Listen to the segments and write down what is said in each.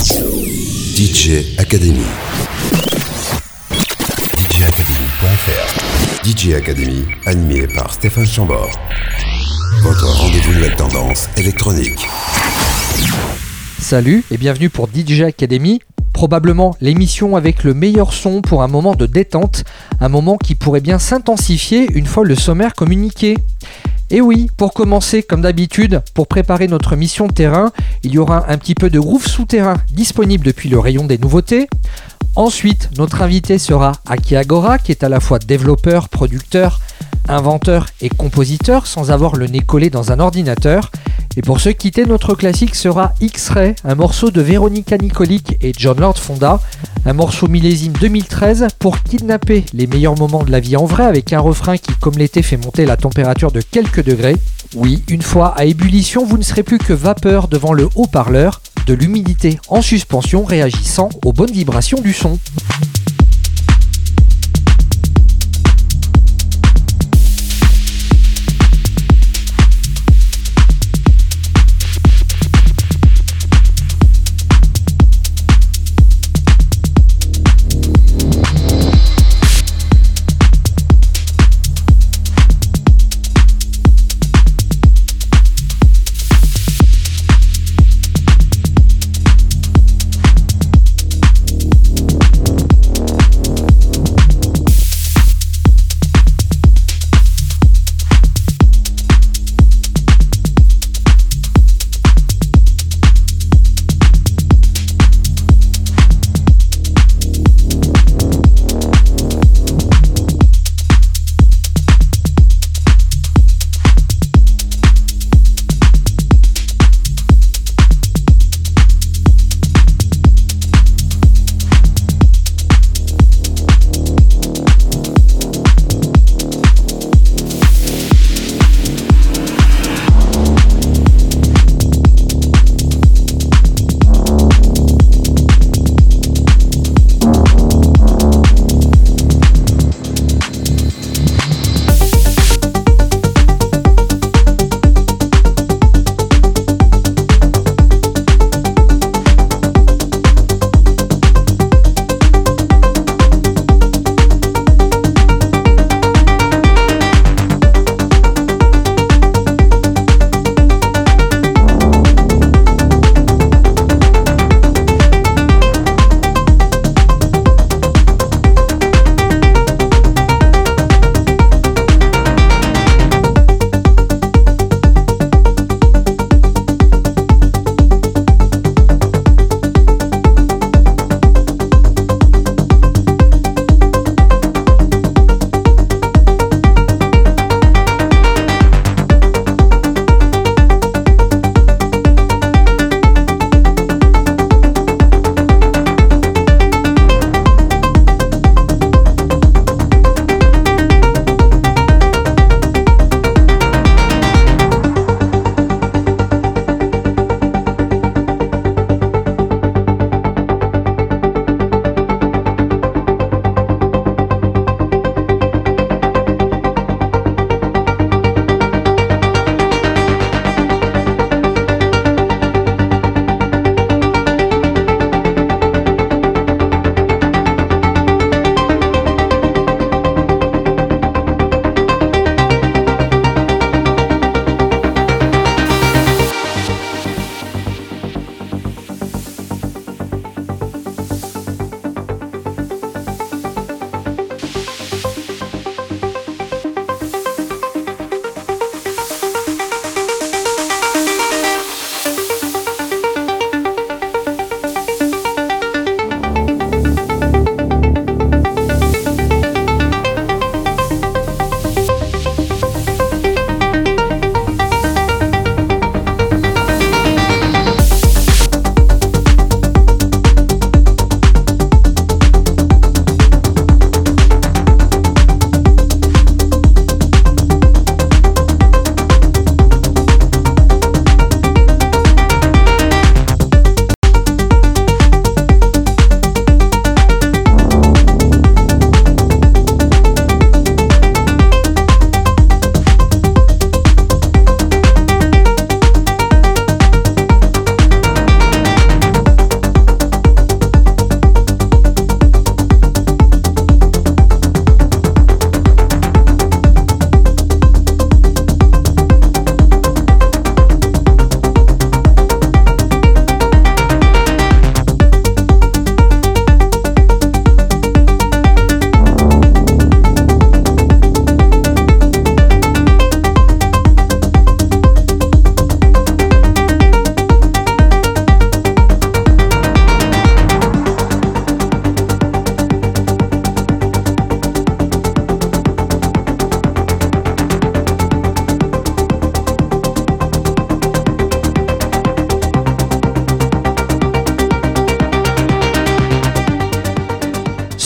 DJ Academy. DJacademy.fr DJ Academy, animé par Stéphane Chambord. Votre rendez-vous nouvelle tendance électronique. Salut et bienvenue pour DJ Academy, probablement l'émission avec le meilleur son pour un moment de détente, un moment qui pourrait bien s'intensifier une fois le sommaire communiqué. Et oui, pour commencer, comme d'habitude, pour préparer notre mission de terrain, il y aura un petit peu de groove souterrain disponible depuis le rayon des nouveautés. Ensuite, notre invité sera Aki Agora, qui est à la fois développeur, producteur, inventeur et compositeur sans avoir le nez collé dans un ordinateur. Et pour se quitter, notre classique sera X-Ray, un morceau de Véronica Nicolic et John Lord Fonda, un morceau millésime 2013 pour kidnapper les meilleurs moments de la vie en vrai avec un refrain qui, comme l'été, fait monter la température de quelques degrés. Oui, une fois à ébullition, vous ne serez plus que vapeur devant le haut-parleur, de l'humidité en suspension réagissant aux bonnes vibrations du son.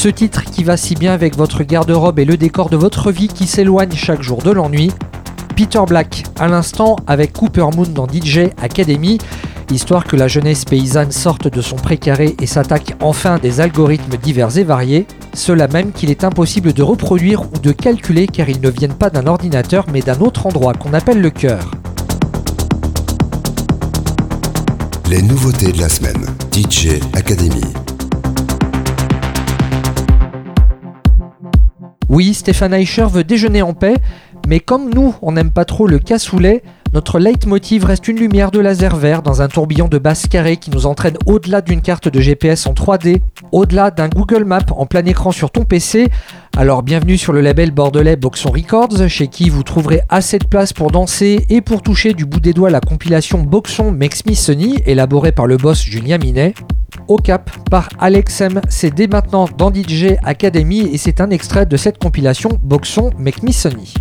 Ce titre qui va si bien avec votre garde-robe et le décor de votre vie qui s'éloigne chaque jour de l'ennui. Peter Black, à l'instant avec Cooper Moon dans DJ Academy, histoire que la jeunesse paysanne sorte de son précaré et s'attaque enfin des algorithmes divers et variés, cela même qu'il est impossible de reproduire ou de calculer car ils ne viennent pas d'un ordinateur mais d'un autre endroit qu'on appelle le cœur. Les nouveautés de la semaine. DJ Academy. Oui, Stéphane Eicher veut déjeuner en paix, mais comme nous, on n'aime pas trop le cassoulet, notre leitmotiv reste une lumière de laser vert dans un tourbillon de basse carrée qui nous entraîne au-delà d'une carte de GPS en 3D, au-delà d'un Google Map en plein écran sur ton PC. Alors bienvenue sur le label bordelais Boxon Records, chez qui vous trouverez assez de place pour danser et pour toucher du bout des doigts la compilation Boxon Makes Me élaborée par le boss Julien Minet. Au Cap par Alex M. C'est dès maintenant dans DJ Academy et c'est un extrait de cette compilation Boxon Make Me Sunny.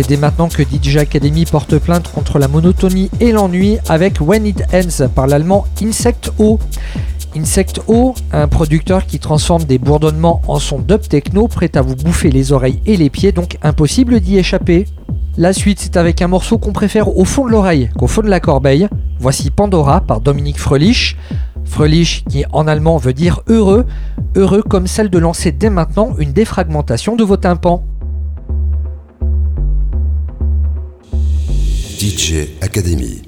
C'est dès maintenant que DJ Academy porte plainte contre la monotonie et l'ennui avec When It Ends par l'allemand Insect O. Insect O, un producteur qui transforme des bourdonnements en son dub techno prêt à vous bouffer les oreilles et les pieds, donc impossible d'y échapper. La suite, c'est avec un morceau qu'on préfère au fond de l'oreille qu'au fond de la corbeille. Voici Pandora par Dominique Frelich. Frelich qui en allemand veut dire heureux, heureux comme celle de lancer dès maintenant une défragmentation de vos tympans. DJ Academy.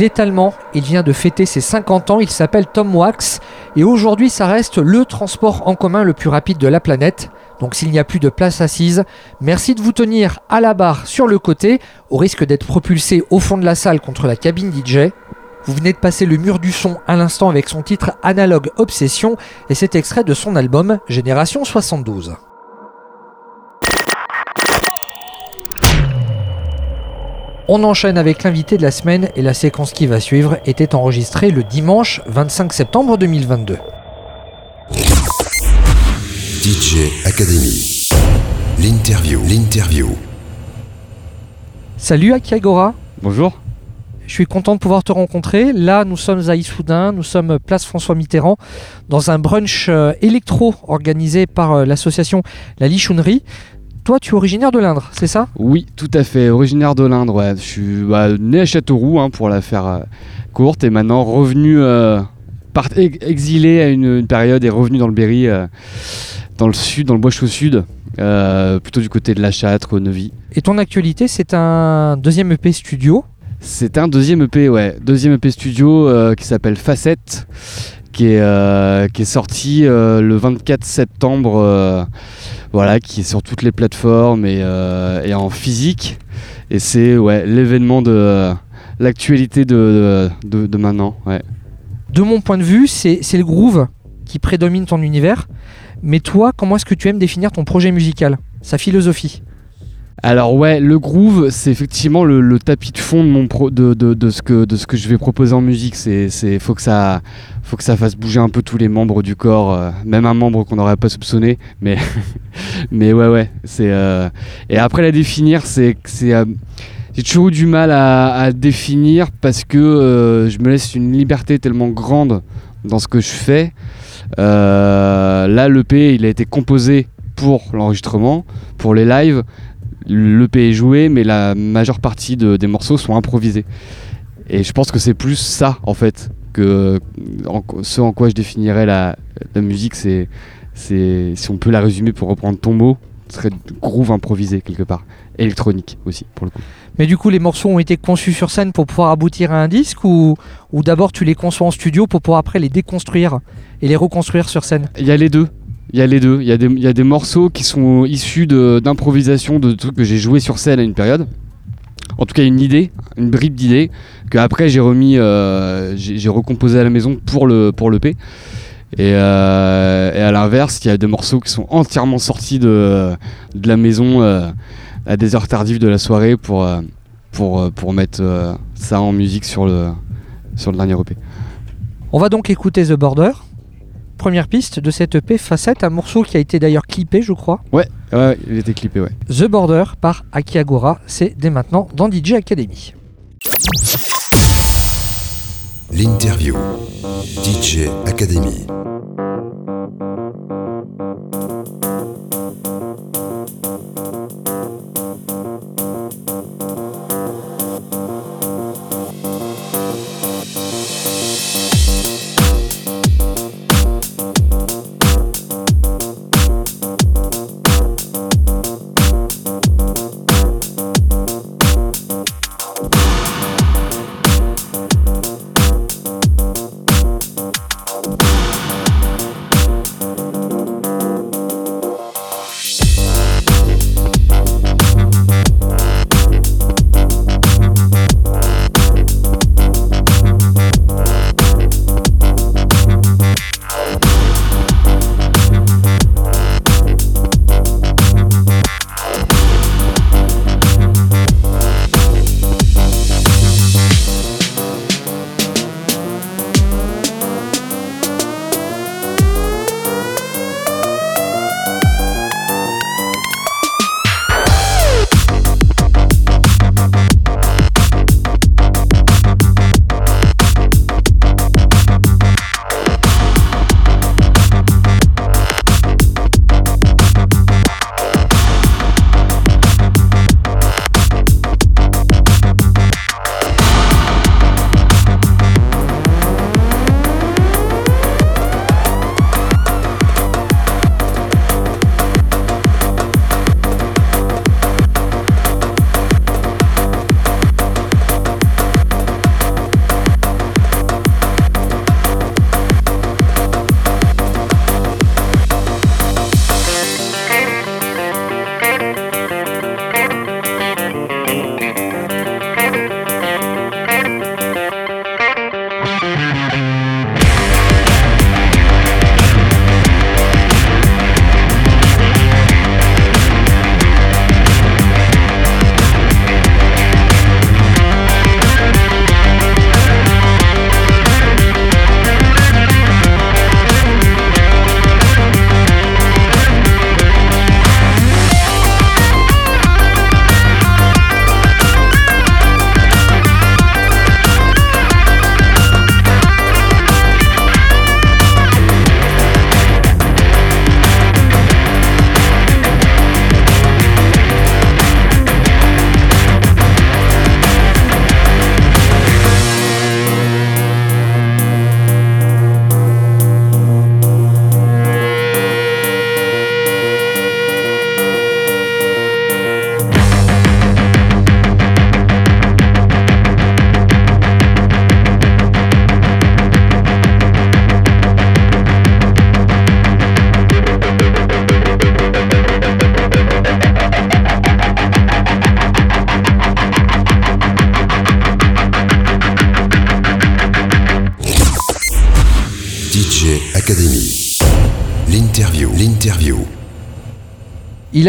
Il est allemand, il vient de fêter ses 50 ans, il s'appelle Tom Wax et aujourd'hui ça reste le transport en commun le plus rapide de la planète. Donc s'il n'y a plus de place assise, merci de vous tenir à la barre sur le côté, au risque d'être propulsé au fond de la salle contre la cabine DJ. Vous venez de passer le mur du son à l'instant avec son titre Analogue Obsession et cet extrait de son album Génération 72. On enchaîne avec l'invité de la semaine et la séquence qui va suivre était enregistrée le dimanche 25 septembre 2022. DJ Academy. L'interview. L'interview. Salut Akiagora. Bonjour. Je suis content de pouvoir te rencontrer. Là, nous sommes à Issoudun, nous sommes place François Mitterrand, dans un brunch euh, électro organisé par euh, l'association La Lichounerie. Toi, tu es originaire de l'Indre, c'est ça? Oui, tout à fait, originaire de l'Indre. Ouais. Je suis bah, né à Châteauroux, hein, pour la faire euh, courte, et maintenant revenu, euh, part- exilé à une, une période et revenu dans le Berry, euh, dans le sud, dans le Bois au sud, plutôt du côté de la Châtre, Neuvy. Et ton actualité, c'est un deuxième EP studio? C'est un deuxième EP, ouais, deuxième EP studio qui s'appelle Facette, qui est, euh, qui est sorti euh, le 24 septembre, euh, voilà, qui est sur toutes les plateformes et, en physique. Et c'est l'événement de, l'actualité de, maintenant. De mon point de vue, c'est le groove qui prédomine ton univers. Mais toi, comment est-ce que tu aimes définir ton projet musical, sa philosophie Alors ouais, le groove, c'est effectivement le, tapis de fond de, mon de, de, de ce que, de ce que je vais proposer en musique. C'est, c'est, faut, que ça, faut que ça fasse bouger un peu tous les membres du corps, euh, même un membre qu'on n'aurait pas soupçonné. Mais, mais ouais, ouais. C'est, euh, Et après, la définir, c'est... c'est euh, j'ai toujours eu du mal à, à définir parce que je me laisse une liberté tellement grande dans ce que je fais. Là, l'EP, il a été composé pour l'enregistrement, pour les lives. L'EP est joué, mais la majeure partie de- des morceaux sont improvisés. Et je pense que c'est plus ça, en fait, que en- ce en quoi je définirais la, la musique. C'est, c'est, si on peut la résumer pour reprendre ton mot, ce serait groove improvisé quelque part. Électronique aussi, pour le coup. Mais du coup, les morceaux ont été conçus sur scène pour pouvoir aboutir à un disque ou, ou d'abord tu les conçois en studio pour pouvoir après les déconstruire et les reconstruire sur scène? Il y a les deux. Il y a les deux. Il y, a des- morceaux qui sont issus d'improvisation, de, trucs que j'ai joué sur scène à une période. En tout cas, une idée, une bribe d'idée, que après j'ai remis, euh, j'ai recomposé à la maison pour le pour l'EP. Et, euh, et à l'inverse, il y a des morceaux qui sont entièrement sortis de, la maison euh, à des heures tardives de la soirée pour, pour, pour mettre ça en musique sur le, sur le dernier EP. On va donc écouter The Border première piste de cette EP Facette, un morceau qui a été d'ailleurs clippé, je crois. Ouais, ouais, il était clippé, ouais. The Border par Akiagora, c'est dès maintenant dans DJ Academy. L'interview DJ Academy.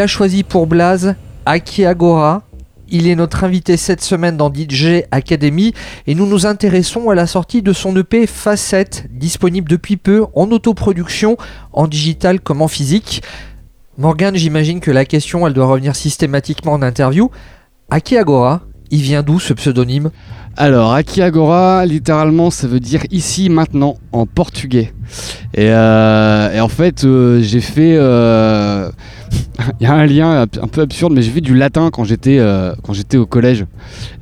A choisi pour Blaze Aki Agora. Il est notre invité cette semaine dans DJ Academy et nous nous intéressons à la sortie de son EP Facette, disponible depuis peu en autoproduction, en digital comme en physique. Morgane, j'imagine que la question, elle doit revenir systématiquement en interview. Aki Agora, il vient d'où ce pseudonyme? Alors, Aki Agora, littéralement, ça veut dire ici, maintenant, en portugais. Et, euh, et en fait, euh, j'ai fait. euh, Il y a un lien un peu absurde, mais j'ai fait du latin quand j'étais au collège.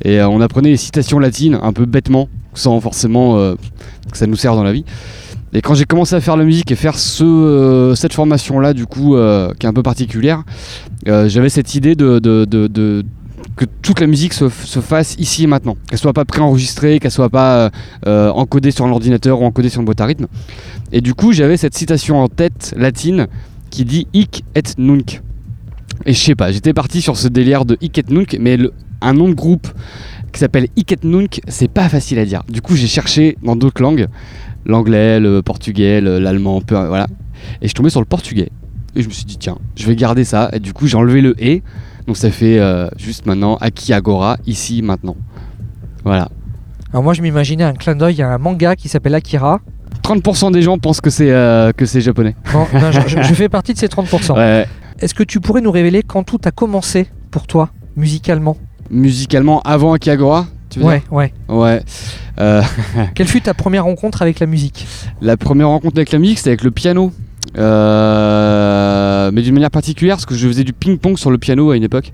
Et on apprenait les citations latines un peu bêtement, sans forcément que ça nous sert dans la vie. Et quand j'ai commencé à faire la musique et faire ce, cette formation-là, du coup, qui est un peu particulière, j'avais cette idée de- de- de- que toute la musique se, se fasse ici et maintenant. Qu'elle soit pas préenregistrée, qu'elle soit pas euh, euh, encodée sur l'ordinateur ou encodée sur une boîte à rythme. Et du coup, j'avais cette citation en tête latine qui dit hic et nunc. Et je sais pas, j'étais parti sur ce délire de hic et nunc, mais le- un nom de groupe qui s'appelle hic et nunc, c'est pas facile à dire. Du coup, j'ai cherché dans d'autres langues, l'anglais, le portugais, le- l'allemand, peu, voilà. Et je suis tombé sur le portugais. Et je me suis dit, tiens, je vais garder ça. Et du coup, j'ai enlevé le et. Donc ça fait euh, juste maintenant Aki Agora, ici, maintenant. Voilà. Alors moi je m'imaginais un clin d'œil à un manga qui s'appelle Akira. 30% des gens pensent que c'est euh, que c'est japonais. Bon, ben, je, fais partie de ces 30%. Ouais. Est-ce que tu pourrais nous révéler quand tout a commencé pour toi, musicalement? Musicalement, avant Aki Agora, tu veux Ouais, ouais. Ouais. Euh, Quelle fut ta première rencontre avec la musique? La première rencontre avec la musique, c'était avec le piano. Euh, mais d'une manière particulière, parce que je faisais du ping-pong sur le piano à une époque,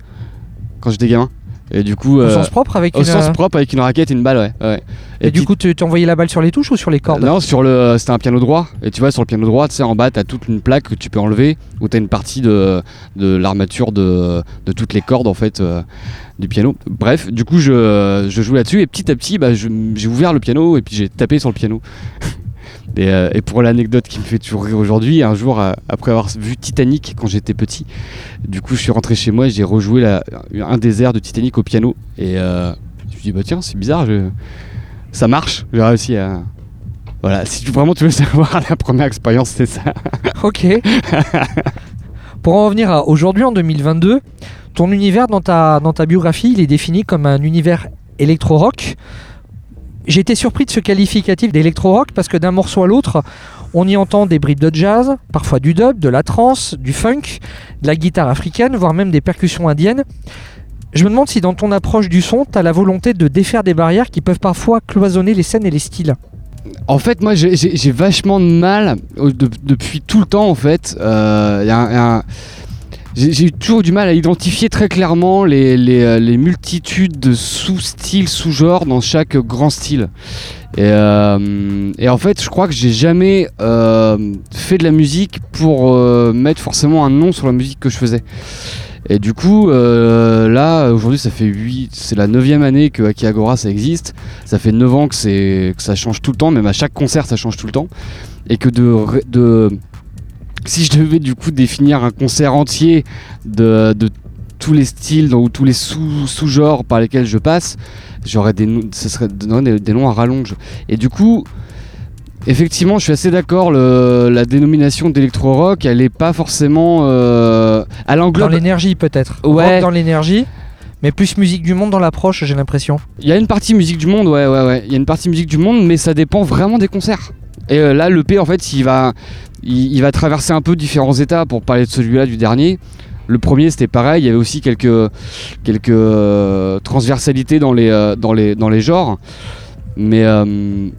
quand j'étais gamin. Et du coup, Au euh, sens propre avec au une. sens euh, propre avec une raquette et une balle, ouais. ouais. Et, du coup, tu t'envoyais la balle sur les touches ou sur les cordes Non, sur le, c'était un piano droit. Et tu vois, sur le piano droit, tu sais, en bas, t'as toute une plaque que tu peux enlever, où t'as une partie de, de l'armature de, de toutes les cordes en fait euh, du piano. Bref, du coup, je, je jouais là-dessus et petit à petit, bah, j'ai ouvert le piano et puis j'ai tapé sur le piano. Et, euh, et pour l'anecdote qui me fait toujours rire aujourd'hui, un jour, euh, après avoir vu Titanic quand j'étais petit, du coup, je suis rentré chez moi et j'ai rejoué un des airs de Titanic au piano. Et euh, je me suis dit, bah tiens, c'est bizarre, ça marche, j'ai réussi à. Voilà, si tu, vraiment tu veux savoir la première expérience, c'est ça. Ok. Pour en revenir à aujourd'hui, en 2022, ton univers dans ta, dans ta biographie, il est défini comme un univers électro-rock. J'ai été surpris de ce qualificatif d'électro-rock parce que d'un morceau à l'autre, on y entend des bribes de jazz, parfois du dub, de la trance, du funk, de la guitare africaine, voire même des percussions indiennes. Je me demande si dans ton approche du son, tu as la volonté de défaire des barrières qui peuvent parfois cloisonner les scènes et les styles. En fait, moi, j'ai- vachement de mal euh, de- depuis tout le temps. En fait, Euh, a un- y a un- j'ai toujours du mal à identifier très clairement les, les, euh, les multitudes de sous-styles, sous-genres dans chaque grand style. Et, euh, en fait, je crois que j'ai jamais euh, fait de la musique pour mettre forcément un nom sur la musique que je faisais. Et du coup, là, aujourd'hui, ça fait 8, c'est la neuvième année que Aki Agora ça existe. Ça fait 9 ans que, que ça change tout le temps, même à chaque concert, ça change tout le temps. Et que de, de si je devais du coup définir un concert entier de, de tous les styles ou tous les sous, sous-genres par lesquels je passe, j'aurais des, ce serait des, des noms à rallonge. Et du coup, effectivement, je suis assez d'accord, la dénomination d'électro-rock, elle est pas forcément. Euh, elle Dans l'énergie peut-être. Ouais. Rock dans l'énergie, mais plus musique du monde dans l'approche, j'ai l'impression. Il y a une partie musique du monde, ouais, ouais, ouais. Il y a une partie musique du monde, mais ça dépend vraiment des concerts. Et euh, là, l'EP, en fait, il va, il, va traverser un peu différents états pour parler de celui-là, du dernier. Le premier, c'était pareil. Il y avait aussi quelques, quelques euh, transversalités dans les, euh, dans, les, dans les genres. Mais euh,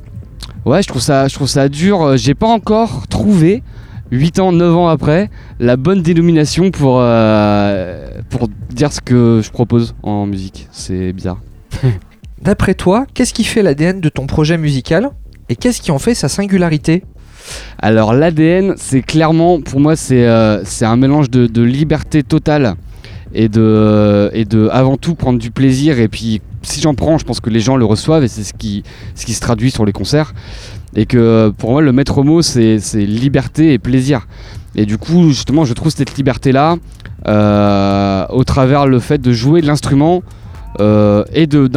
ouais, je trouve ça, je trouve ça dur. J'ai pas encore trouvé, 8 ans, 9 ans après, la bonne dénomination pour, euh, pour dire ce que je propose en musique. C'est bizarre. D'après toi, qu'est-ce qui fait l'ADN de ton projet musical? Et qu'est-ce qui en fait sa singularité? Alors l'ADN, c'est clairement, pour moi, c'est euh, un mélange de, liberté totale et de, et de, avant tout, prendre du plaisir. Et puis, si j'en prends, je pense que les gens le reçoivent et c'est ce qui, ce qui se traduit sur les concerts. Et que pour moi, le maître mot, c'est liberté et plaisir. Et du coup, justement, je trouve cette liberté-là euh, au travers le fait de jouer de l'instrument euh, et de,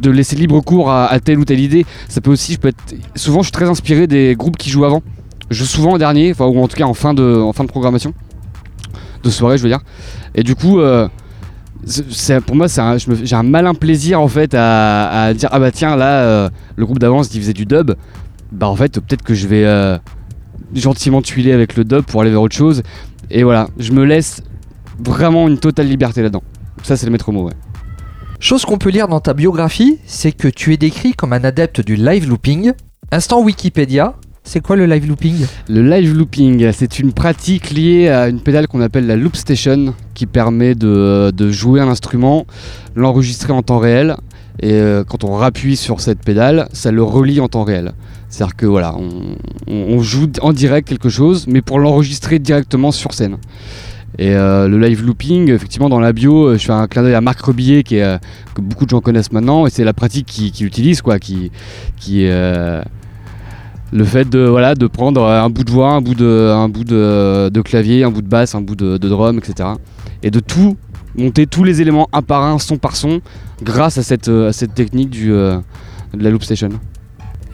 de laisser libre cours à, telle ou telle idée. Ça peut aussi, je peux être, souvent, je suis très inspiré des groupes qui jouent avant. Je joue souvent en dernier, enfin, ou en tout cas en fin de, en fin de programmation. De soirée, je veux dire. Et du coup, euh, pour moi, c'est j'ai un malin plaisir en fait à, à dire Ah bah tiens, là, euh, le groupe d'avance qui faisait du dub, bah en fait, peut-être que je vais euh, gentiment tuiler avec le dub pour aller vers autre chose. Et voilà, je me laisse vraiment une totale liberté là-dedans. Ça, c'est le maître mot, ouais. Chose qu'on peut lire dans ta biographie, c'est que tu es décrit comme un adepte du live looping. Instant Wikipédia, c'est quoi le live looping? Le live looping, c'est une pratique liée à une pédale qu'on appelle la loop station qui permet de, jouer un instrument, l'enregistrer en temps réel et euh, quand on rappuie sur cette pédale, ça le relie en temps réel. C'est-à-dire que voilà, on joue en direct quelque chose, mais pour l'enregistrer directement sur scène. Et euh, le live looping, effectivement, dans la bio, euh, je fais un clin d'œil à Marc Rebillet, qui est, euh, que beaucoup de gens connaissent maintenant, et c'est la pratique qu'il qui utilise, quoi, qui, qui le fait de voilà de prendre un bout de voix, un bout de un bout de, clavier, un bout de basse, un bout de, drum, etc. Et de tout monter tous les éléments un par un, son par son, grâce à cette à cette technique du de la loop station.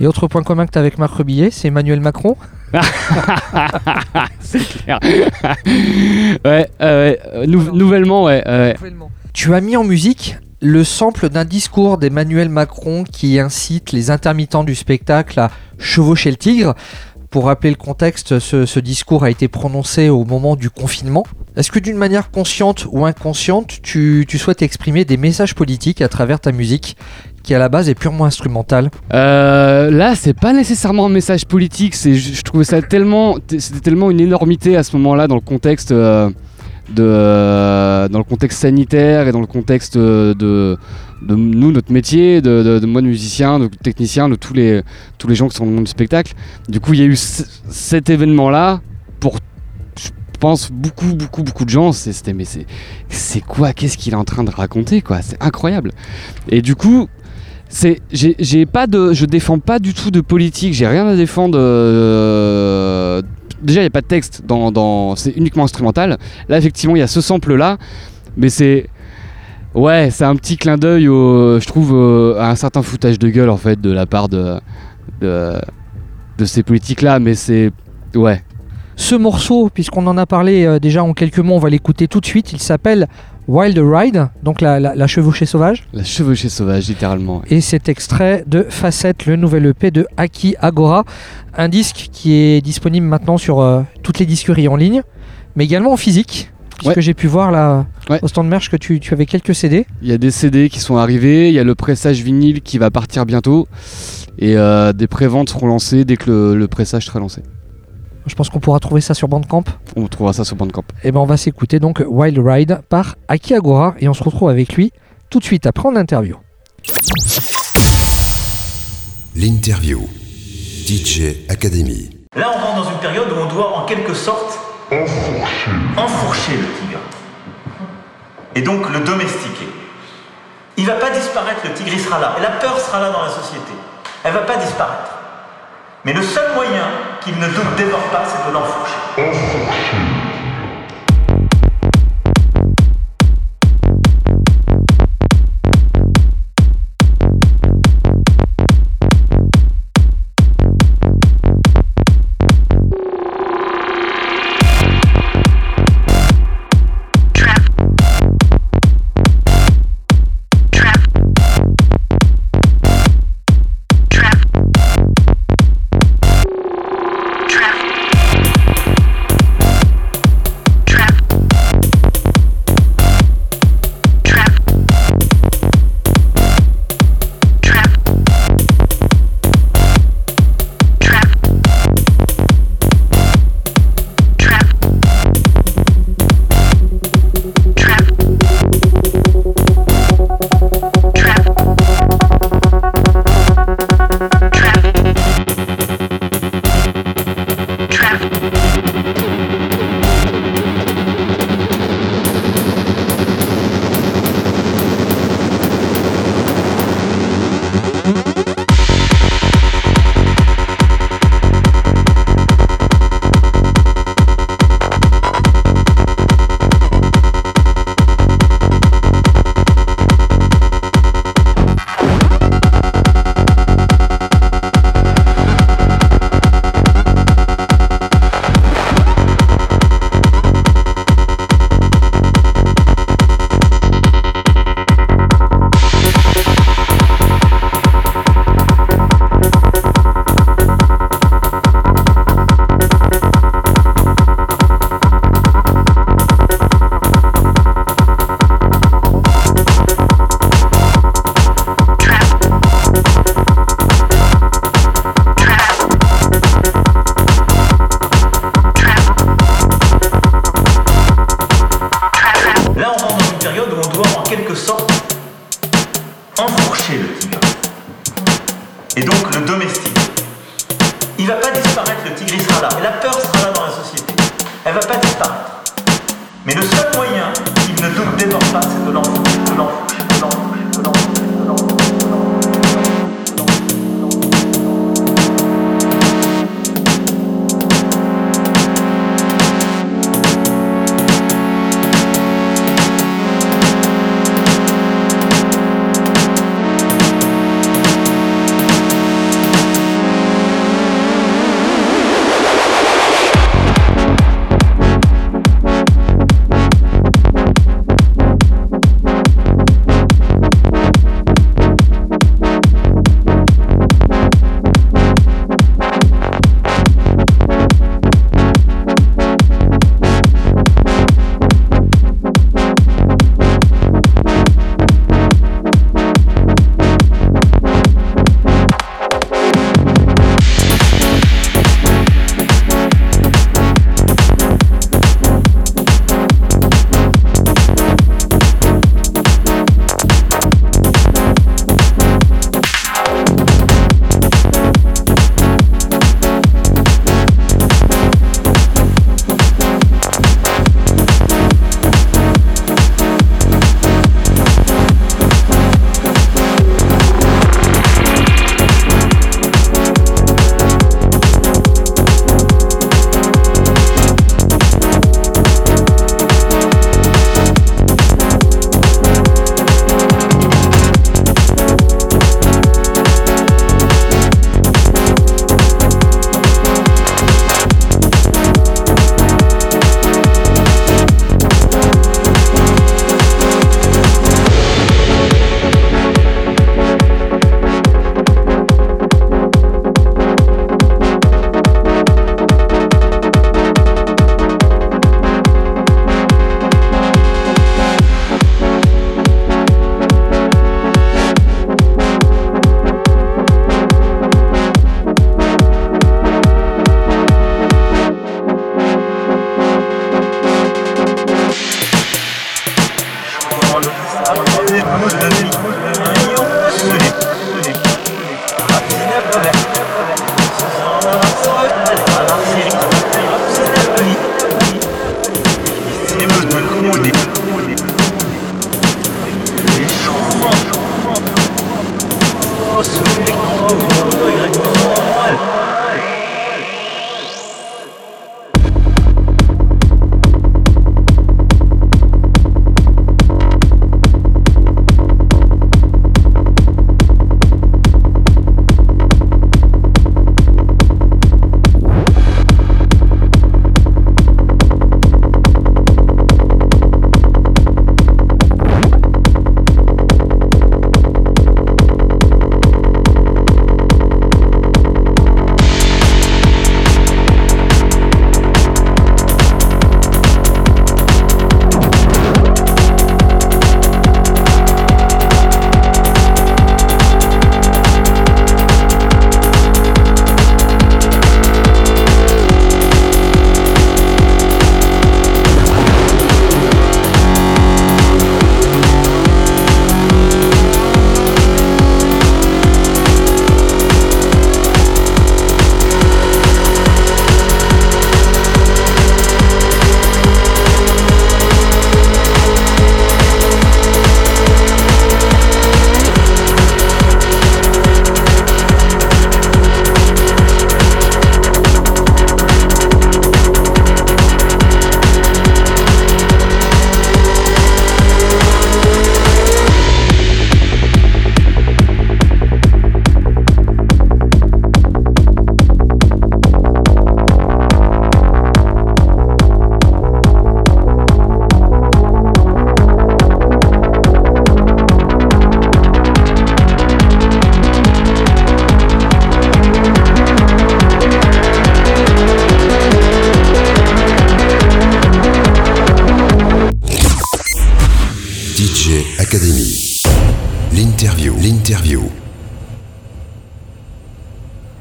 Et autre point commun que tu as avec Marc Rebillet, c'est Emmanuel Macron? C'est clair. ouais, euh, ouais, nou- nouvellement, ouais. ouais. Tu as mis en musique le sample d'un discours d'Emmanuel Macron qui incite les intermittents du spectacle à chevaucher le tigre. Pour rappeler le contexte, ce, ce discours a été prononcé au moment du confinement. Est-ce que d'une manière consciente ou inconsciente, tu, tu souhaites exprimer des messages politiques à travers ta musique qui à la base est purement instrumentale Euh, là, c'est pas nécessairement un message politique. C'est, je, je trouvais ça tellement, c'était tellement une énormité à ce moment-là dans le contexte euh, de, euh, dans le contexte sanitaire et dans le contexte euh, de, de nous, notre métier, de, moi, de musicien, de technicien, de tous les, tous les gens qui sont dans le du spectacle. Du coup, il y a eu cet événement-là pour, je pense, beaucoup, beaucoup, beaucoup de gens. C'était, mais c'est, c'est quoi? Qu'est-ce qu'il est en train de raconter, quoi? C'est incroyable. Et du coup, c'est j'ai pas de je défends pas du tout de politique j'ai rien à défendre euh, déjà il y a pas de texte dans, dans c'est uniquement instrumental là effectivement il y a ce sample là mais c'est ouais c'est un petit clin d'œil je trouve euh, à un certain foutage de gueule en fait de la part de de, de ces politiques là mais c'est ouais Ce morceau, puisqu'on en a parlé euh, déjà en quelques mots, on va l'écouter tout de suite. Il s'appelle Wild Ride, donc la, la, la chevauchée sauvage. la chevauchée sauvage littéralement. Et c'est extrait de Facette, le nouvel EP de Aki Agora, un disque qui est disponible maintenant sur euh, toutes les disqueries en ligne, mais également en physique, puisque Ouais. j'ai pu voir là Ouais. au stand merch que tu, tu avais quelques CD. Il y a des CD qui sont arrivés, il y a le pressage vinyle qui va partir bientôt, et euh, des préventes seront lancées dès que le, le pressage sera lancé. Je pense qu'on pourra trouver ça sur Bandcamp. On trouvera ça sur Bandcamp. Et ben on va s'écouter donc Wild Ride par Aki Agora et on se retrouve avec lui tout de suite après en interview. L'interview. DJ Academy. Là, on rentre dans une période où on doit, en quelque sorte, enfourcher, le tigre. Et donc le domestiquer. Il va pas disparaître, le tigre, il sera là. Et la peur sera là dans la société. Elle va pas disparaître. Mais le seul moyen qu'il ne dévore pas, c'est de l'enfourcher. Thank you.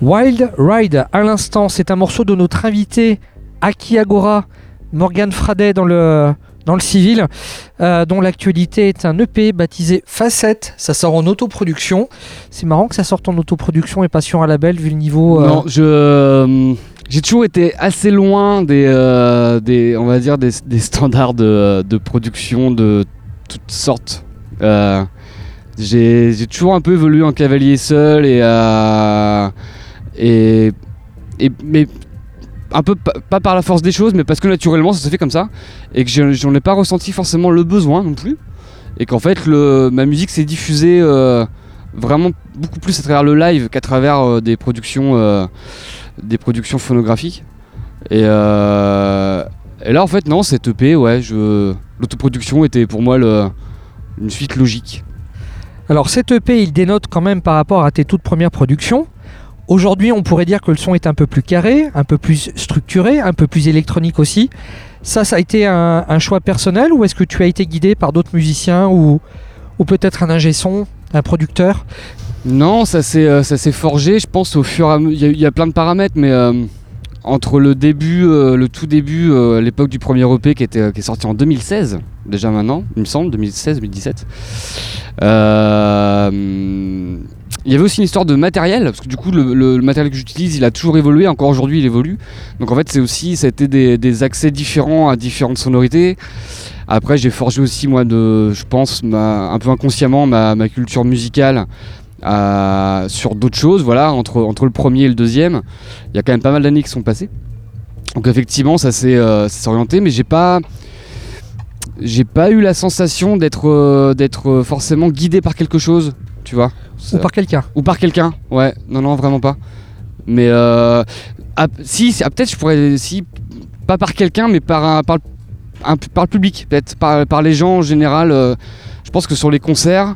Wild Ride, à l'instant, c'est un morceau de notre invité Aki Agora, Morgan Fraday dans le, dans le civil, euh, dont l'actualité est un EP baptisé Facette. Ça sort en autoproduction. C'est marrant que ça sorte en autoproduction et pas sur un label vu le niveau. Non, je. J'ai toujours été assez loin des, des on va dire, des, standards de, de, production de toutes sortes. j'ai toujours un peu évolué en cavalier seul et, et, mais un peu pas par la force des choses, mais parce que naturellement ça se fait comme ça, et que j'en ai pas ressenti forcément le besoin non plus, et qu'en fait ma musique s'est diffusée euh, vraiment beaucoup plus à travers le live qu'à travers euh, des productions, euh, des productions phonographiques. Et, et, là en fait non, cette EP, ouais, l'autoproduction était pour moi le, une suite logique. Alors cette EP, il dénote quand même par rapport à tes toutes premières productions. Aujourd'hui, on pourrait dire que le son est un peu plus carré, un peu plus structuré, un peu plus électronique aussi. Ça, ça a été un, choix personnel ou est-ce que tu as été guidé par d'autres musiciens ou, ou peut-être un ingé son, un producteur? Non, ça s'est euh, forgé, je pense, au fur et à mesure. Il y, a plein de paramètres, mais euh, entre le début, euh, le tout début, l'époque du premier EP qui, était, qui est sorti en 2016, déjà maintenant, il me semble, 2016-2017. Euh il y avait aussi une histoire de matériel, parce que du coup, le, matériel que j'utilise, il a toujours évolué, encore aujourd'hui, il évolue. Donc en fait, c'est aussi, ça a été des, accès différents à différentes sonorités. Après, j'ai forgé aussi, moi, de, je pense, un peu inconsciemment, ma, culture musicale sur d'autres choses, voilà, entre, le premier et le deuxième. Il y a quand même pas mal d'années qui sont passées. Donc effectivement, ça s'est euh, orienté, mais j'ai pas eu la sensation d'être euh, d'être forcément guidé par quelque chose, tu vois. Ou par quelqu'un. Ou par quelqu'un, ouais. Non, non, vraiment pas. Mais euh, ah, si, ah, peut-être je pourrais, si, pas par quelqu'un, mais par, un, par, par le public, peut-être par, par les gens en général. Euh, je pense que sur les concerts,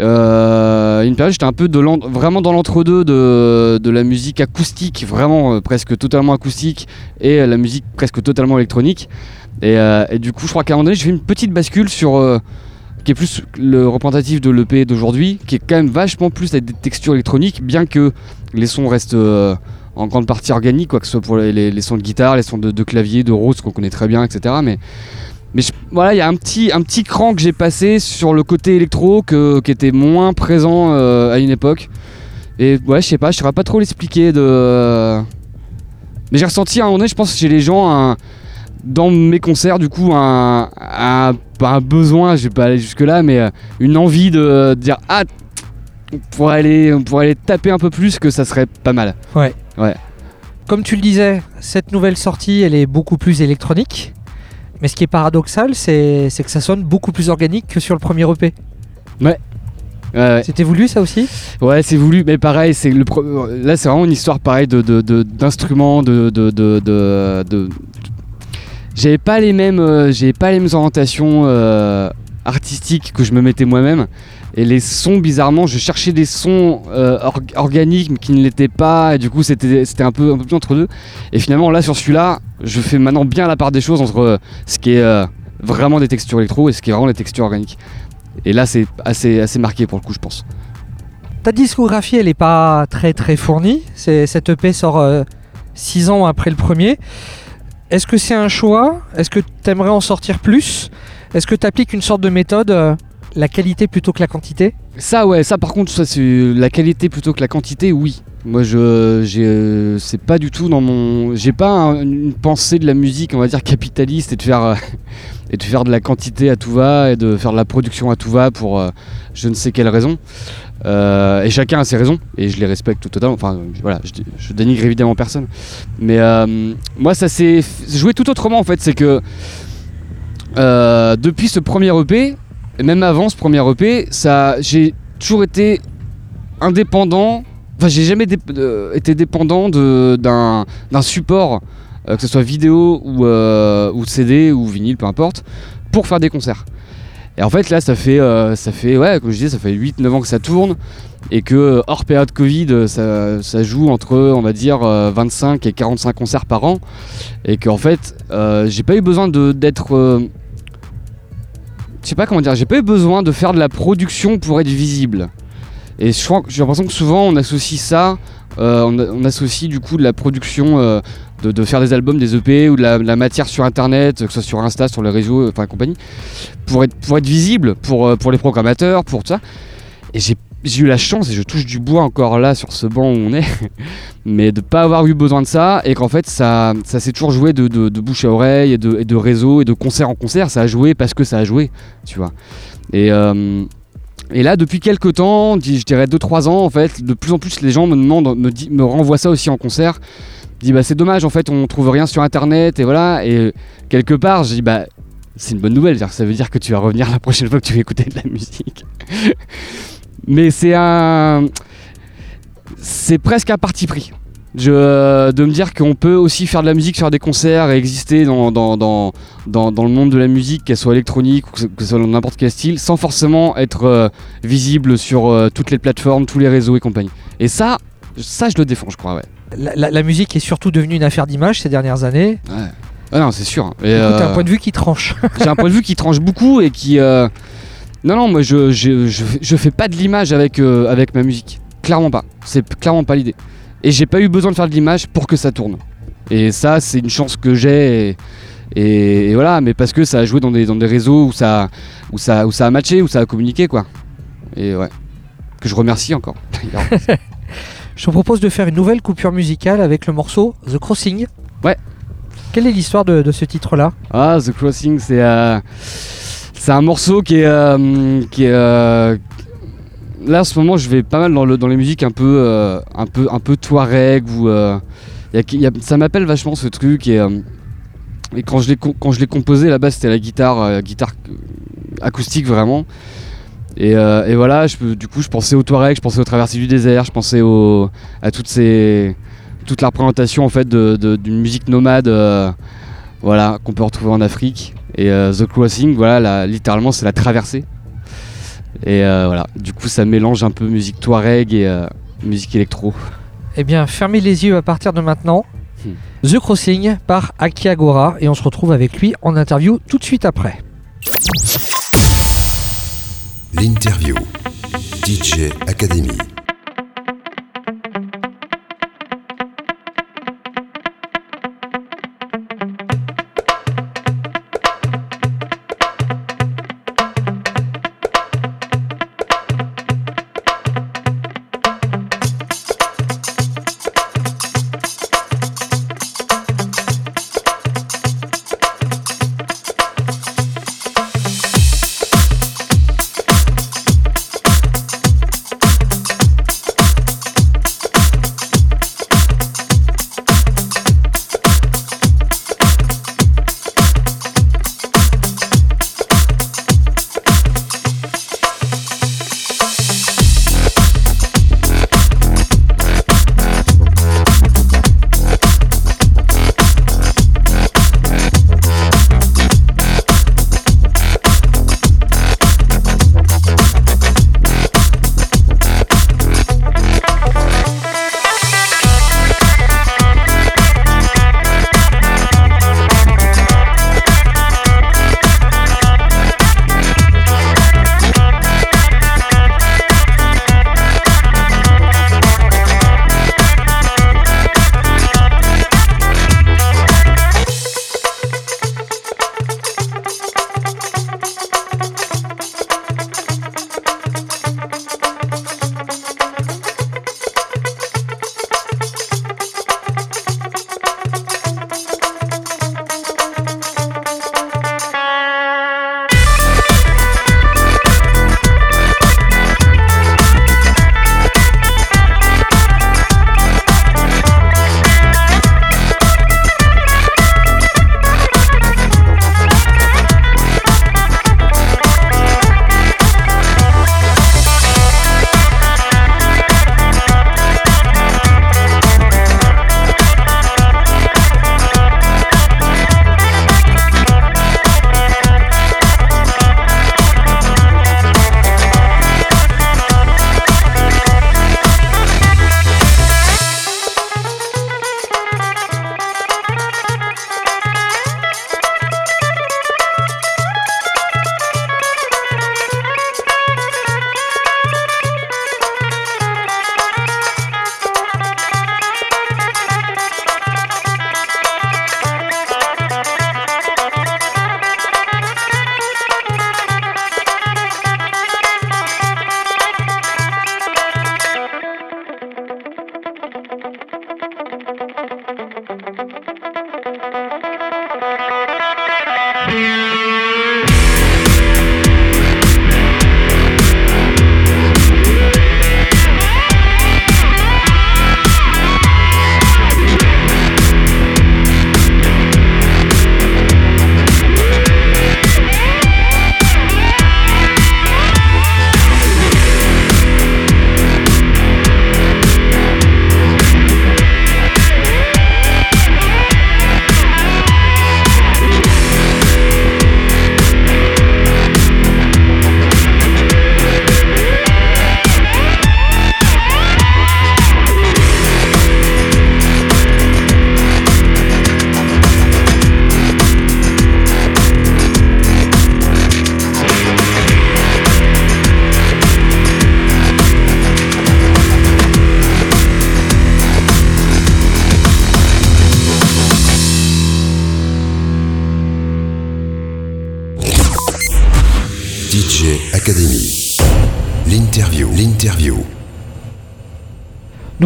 euh, une période j'étais un peu de vraiment dans l'entre-deux de, de, la musique acoustique, vraiment presque totalement acoustique, et la musique presque totalement électronique. Et, et du coup, je crois qu'à un moment donné, j'ai fait une petite bascule sur qui est plus le représentatif de l'EP d'aujourd'hui, qui est quand même vachement plus avec des textures électroniques, bien que les sons restent euh, en grande partie organiques, quoi que ce soit pour les, sons de guitare, les sons de, clavier, de rose qu'on connaît très bien, etc. Mais, voilà, il y a un petit, cran que j'ai passé sur le côté électro qui était moins présent euh, à une époque. Et ouais, je sais pas, je saurais pas trop l'expliquer. Mais j'ai ressenti à un moment je pense, chez les gens, un dans mes concerts, du coup, un, un, pas un besoin, je vais pas aller jusque-là, mais euh, une envie de, dire Ah, on pourrait, aller, on pourrait aller taper un peu plus, que ça serait pas mal. Ouais. Ouais. Comme tu le disais, cette nouvelle sortie, elle est beaucoup plus électronique. Mais ce qui est paradoxal, c'est que ça sonne beaucoup plus organique que sur le premier EP. Ouais. Ouais, C'était voulu ça aussi? Ouais, c'est voulu, mais pareil, c'est le là c'est vraiment une histoire pareille de d'instruments, de, de, de, de, j'avais pas les mêmes, euh, pas les mêmes orientations euh, artistiques que je me mettais moi-même. Et les sons, bizarrement, je cherchais des sons euh, organiques mais qui ne l'étaient pas. Et du coup, c'était, un, peu, un peu plus entre deux. Et finalement, là, sur celui-là, je fais maintenant bien la part des choses entre ce qui est vraiment des textures électro et ce qui est vraiment des textures organiques. Et là, c'est assez, assez marqué pour le coup, je pense. Ta discographie, elle est pas très très fournie. Cette EP sort 6 ans après le premier. Est-ce que c'est un choix? Est-ce que tu aimerais en sortir plus? Est-ce que tu appliques une sorte de méthode, euh, la qualité plutôt que la quantité? Ça ouais, ça par contre, ça c'est la qualité plutôt que la quantité, oui. Moi je j'ai c'est pas du tout dans mon j'ai pas une pensée de la musique, on va dire capitaliste et de faire euh, et de faire de la quantité à tout va et de faire de la production à tout va pour euh, je ne sais quelle raison. Euh, et chacun a ses raisons, et je les respecte tout totalement. Enfin, voilà, je, dénigre évidemment personne. Mais euh, moi, ça s'est joué tout autrement en fait. C'est que euh, depuis ce premier EP, et même avant ce premier EP, j'ai toujours été indépendant. Enfin, j'ai jamais été dépendant d'un support, que ce soit vidéo ou, ou CD ou vinyle, peu importe, pour faire des concerts. Et en fait, là, ça fait, euh, ça fait ouais, je disais, ça fait 8-9 ans que ça tourne. Et que euh, hors période Covid, ça, joue entre, on va dire, 25 euh, et 45 concerts par an. Et qu'en fait, j'ai pas eu besoin d'être. je sais pas comment dire, j'ai pas eu besoin de faire de la production pour être visible. Et je crois, j'ai l'impression que souvent on associe ça, euh, on, associe du coup de la production, euh, de, faire des albums, des EP ou de la, matière sur internet, que ce soit sur Insta, sur les réseaux, enfin compagnie, pour être, pour être visible pour, euh, pour les programmateurs, pour tout ça. Et j'ai eu la chance, et je touche du bois encore là sur ce banc où on est, mais de pas avoir eu besoin de ça, et qu'en fait ça, ça s'est toujours joué de, de- bouche à oreille, et de, de réseau, et de concert en concert, ça a joué parce que ça a joué, tu vois. Et, et là, depuis quelques temps, je dirais 2-3 ans, en fait, de plus en plus les gens me demandent, me, renvoient ça aussi en concert. Je dis bah c'est dommage, en fait, on trouve rien sur internet, et voilà, et quelque part, je dis bah c'est une bonne nouvelle, ça veut dire que tu vas revenir la prochaine fois que tu vas écouter de la musique. Mais c'est un. C'est presque un parti pris. Je, de me dire qu'on peut aussi faire de la musique, faire des concerts et exister dans, dans, dans, dans, dans le monde de la musique, qu'elle soit électronique ou que ce soit dans n'importe quel style, sans forcément être euh, visible sur euh, toutes les plateformes, tous les réseaux et compagnie. Et ça, ça je le défends, je crois, ouais. La, la- la musique est surtout devenue une affaire d'image ces dernières années. ouais. Ah non, c'est sûr. Et, Écoute, t'as euh, un point de vue qui tranche. j'ai un point de vue qui tranche beaucoup et qui. euh, Non, non, moi je, je, je, je fais pas de l'image avec, euh, avec ma musique. Clairement pas. C'est clairement pas l'idée. Et j'ai pas eu besoin de faire de l'image pour que ça tourne. Et ça, c'est une chance que j'ai. Et, et- et voilà, mais parce que ça a joué dans des, dans des réseaux où ça, où, ça, où ça a matché, où ça a communiqué, quoi. Et ouais. Que je remercie encore. Je te propose de faire une nouvelle coupure musicale avec le morceau The Crossing. Ouais. Quelle est l'histoire de, de ce titre-là? Ah, The Crossing, c'est euh, c'est un morceau qui est euh, qui est euh, là en ce moment, je vais pas mal dans, le, dans les musiques un peu euh, un peu un peu Touareg ou euh, ça m'appelle vachement ce truc et euh, et quand je l'ai quand je l'ai composé là-bas, c'était la guitare guitare acoustique vraiment. Et, et voilà, je, du coup, je pensais au Touareg, je pensais aux traversées du désert, je pensais à toutes ces, toute la représentation en fait d'une musique nomade, voilà, qu'on peut retrouver en Afrique. Et The Crossing, voilà, littéralement, c'est la traversée. Et euh, voilà, du coup, ça mélange un peu musique Touareg et euh, musique électro. Eh bien, fermez les yeux à partir de maintenant. Hmm. The Crossing par Aki Agora et on se retrouve avec lui en interview tout de suite après. L'interview. DJ Academy.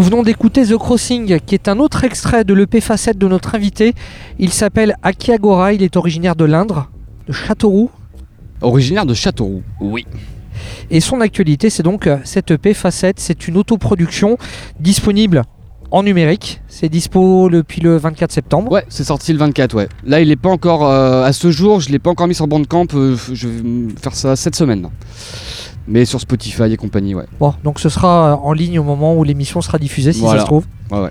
Venons d'écouter The Crossing, qui est un autre extrait de l'EP facette de notre invité. Il s'appelle Akiagora, il est originaire de l'Indre, de Châteauroux. Originaire de Châteauroux. Oui. Et son actualité, c'est donc euh, cette EP facette. C'est une autoproduction disponible en numérique. C'est dispo depuis le 24 septembre. Ouais, c'est sorti le 24, ouais. Là, il est pas encore. euh, à ce jour, je l'ai pas encore mis sur Bandcamp. euh, je vais faire ça cette semaine. Mais sur Spotify et compagnie, ouais. Bon, donc ce sera euh, en ligne au moment où l'émission sera diffusée, si Voilà. ça se trouve. Ouais, ouais.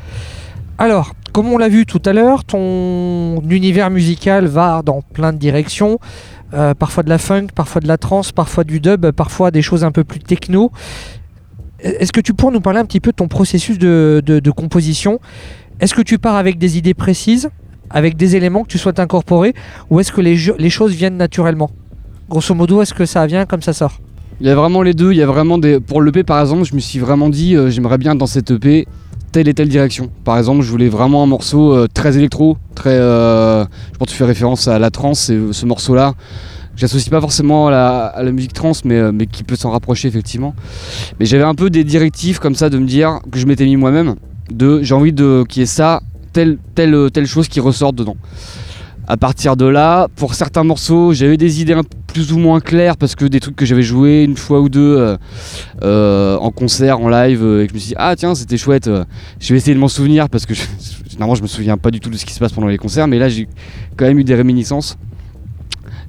Alors, comme on l'a vu tout à l'heure, ton univers musical va dans plein de directions. Euh, parfois de la funk, parfois de la trance, parfois du dub, parfois des choses un peu plus techno. Est-ce que tu pourrais nous parler un petit peu de ton processus de, composition? Est-ce que tu pars avec des idées précises, avec des éléments que tu souhaites incorporer, ou est-ce que les, choses viennent naturellement? Grosso modo, est-ce que ça vient comme ça sort? Il y a vraiment les deux. Il y a vraiment des. Pour l'EP, par exemple, je me suis vraiment dit, euh, j'aimerais bien dans cette EP telle et telle direction. Par exemple, je voulais vraiment un morceau euh, très électro, très. euh, je pense que tu fais référence à la trance, ce morceau-là. J'associe pas forcément à la, musique trance, mais, euh, mais qui peut s'en rapprocher effectivement. Mais j'avais un peu des directives comme ça de me dire que je m'étais mis moi-même. De j'ai envie de qu'il y ait ça, telle, telle, telle chose qui ressorte dedans. À partir de là, pour certains morceaux, j'avais des idées plus ou moins claires parce que des trucs que j'avais joué une fois ou deux euh, euh, en concert, en live, euh, et que je me suis dit, ah tiens, c'était chouette, euh, je vais essayer de m'en souvenir parce que je- généralement je me souviens pas du tout de ce qui se passe pendant les concerts, mais là j'ai quand même eu des réminiscences.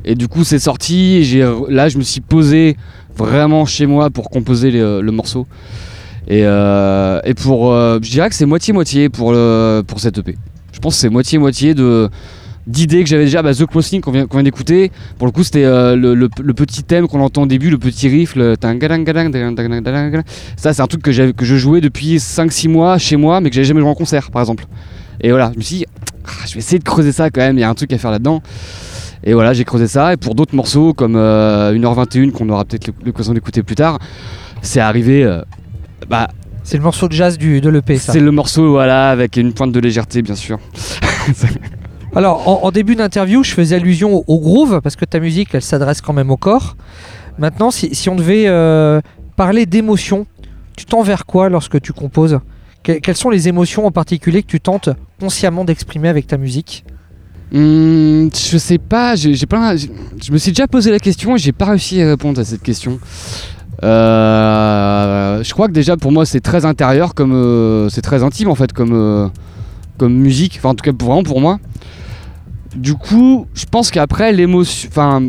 Et du coup, c'est sorti, j'ai, là je me suis posé vraiment chez moi pour composer euh, le morceau. Et, euh, pour. euh, je dirais que c'est moitié-moitié pour, pour cette EP. Je pense que c'est moitié-moitié de d'idées que j'avais déjà. Bah, The Crossing qu'on vient, qu'on vient d'écouter, pour le coup, c'était euh, le, petit thème qu'on entend au début, le petit riff. Le tangadang-gadang, tangadang-gadang. Ça, c'est un truc que, que je jouais depuis 5-6 mois chez moi, mais que j'avais jamais joué en concert, par exemple. Et voilà, je me suis dit, Ah, je vais essayer de creuser ça quand même, il y a un truc à faire là-dedans. Et voilà, j'ai creusé ça. Et pour d'autres morceaux, comme euh, 1h21, qu'on aura peut-être l'occasion d'écouter plus tard, c'est arrivé. euh, bah, C'est le morceau de jazz du, de l'EP, ça. c'est le morceau, voilà, avec une pointe de légèreté, bien sûr. Alors, en, en début d'interview, je faisais allusion au, au groove, parce que ta musique, elle s'adresse quand même au corps. Maintenant, si, si on devait euh, parler d'émotions, tu tends vers quoi lorsque tu composes? Que- Quelles sont les émotions en particulier que tu tentes consciemment d'exprimer avec ta musique? Hum, je sais pas, j'ai j'ai- Je me suis déjà posé la question et j'ai pas réussi à répondre à cette question. Euh, je crois que déjà pour moi c'est très intérieur, comme euh, c'est très intime en fait, comme euh, comme musique. Enfin en tout cas vraiment pour moi. Du coup, je pense qu'après l'émotion, enfin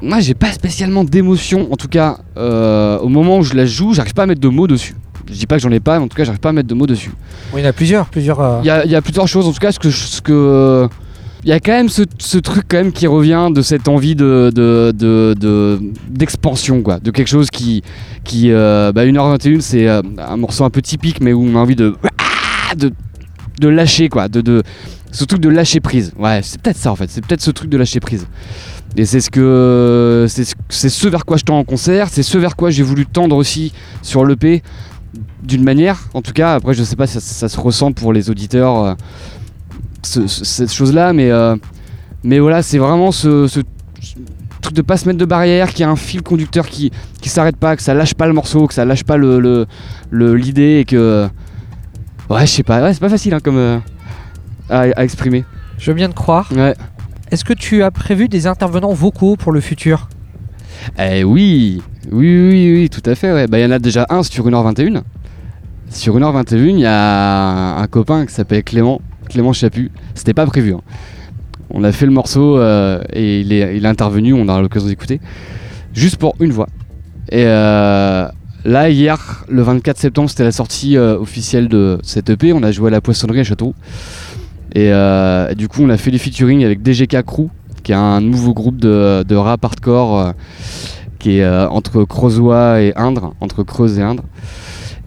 moi j'ai pas spécialement d'émotion. En tout cas, au moment où je la joue, j'arrive pas à mettre de mots dessus. Je dis pas que j'en ai pas, mais en tout cas j'arrive pas à mettre de mots dessus. Oui, il y en a plusieurs. plusieurs euh, Il y y a plusieurs choses, en tout cas, ce que. Ce que il y a quand même ce, truc quand même qui revient de cette envie de de- de- d'expansion quoi, de quelque chose qui qui euh, bah 1h21 c'est euh, un morceau un peu typique mais où on a envie de de, de lâcher quoi, de, ce truc de lâcher prise. Ouais, c'est peut-être ça en fait, c'est peut-être ce truc de lâcher prise. Et c'est ce que c'est ce, vers quoi je tends en concert, c'est ce vers quoi j'ai voulu tendre aussi sur l'EP d'une manière. En tout cas, après je sais pas si ça, ça se ressent pour les auditeurs euh, ce- ce- cette chose-là, mais euh, mais voilà, c'est vraiment ce, ce truc de pas se mettre de barrière, qui a un fil conducteur qui qui s'arrête pas, que ça lâche pas le morceau, que ça lâche pas le le- le- l'idée et que ouais, je sais pas, ouais, c'est pas facile hein, comme euh, à, à exprimer. Je veux bien te croire. Ouais. Est-ce que tu as prévu des intervenants vocaux pour le futur? Eh oui, oui, oui, oui, tout à fait. Ouais. Bah, il y en a déjà un sur 1h21. Sur 1h21, il y a un copain qui s'appelle Clément, Clément Chaput. C'était pas prévu. hein. On a fait le morceau euh, et il est, intervenu, on a l'occasion d'écouter, juste pour une voix. Et euh, là, hier, le 24 septembre, c'était la sortie euh, officielle de cette EP. On a joué à la poissonnerie à Château. Et du coup, on a fait des featuring avec DGK Crew, qui est un nouveau groupe de, de rap hardcore qui est entre Creusois et Indre, entre Creuse et Indre.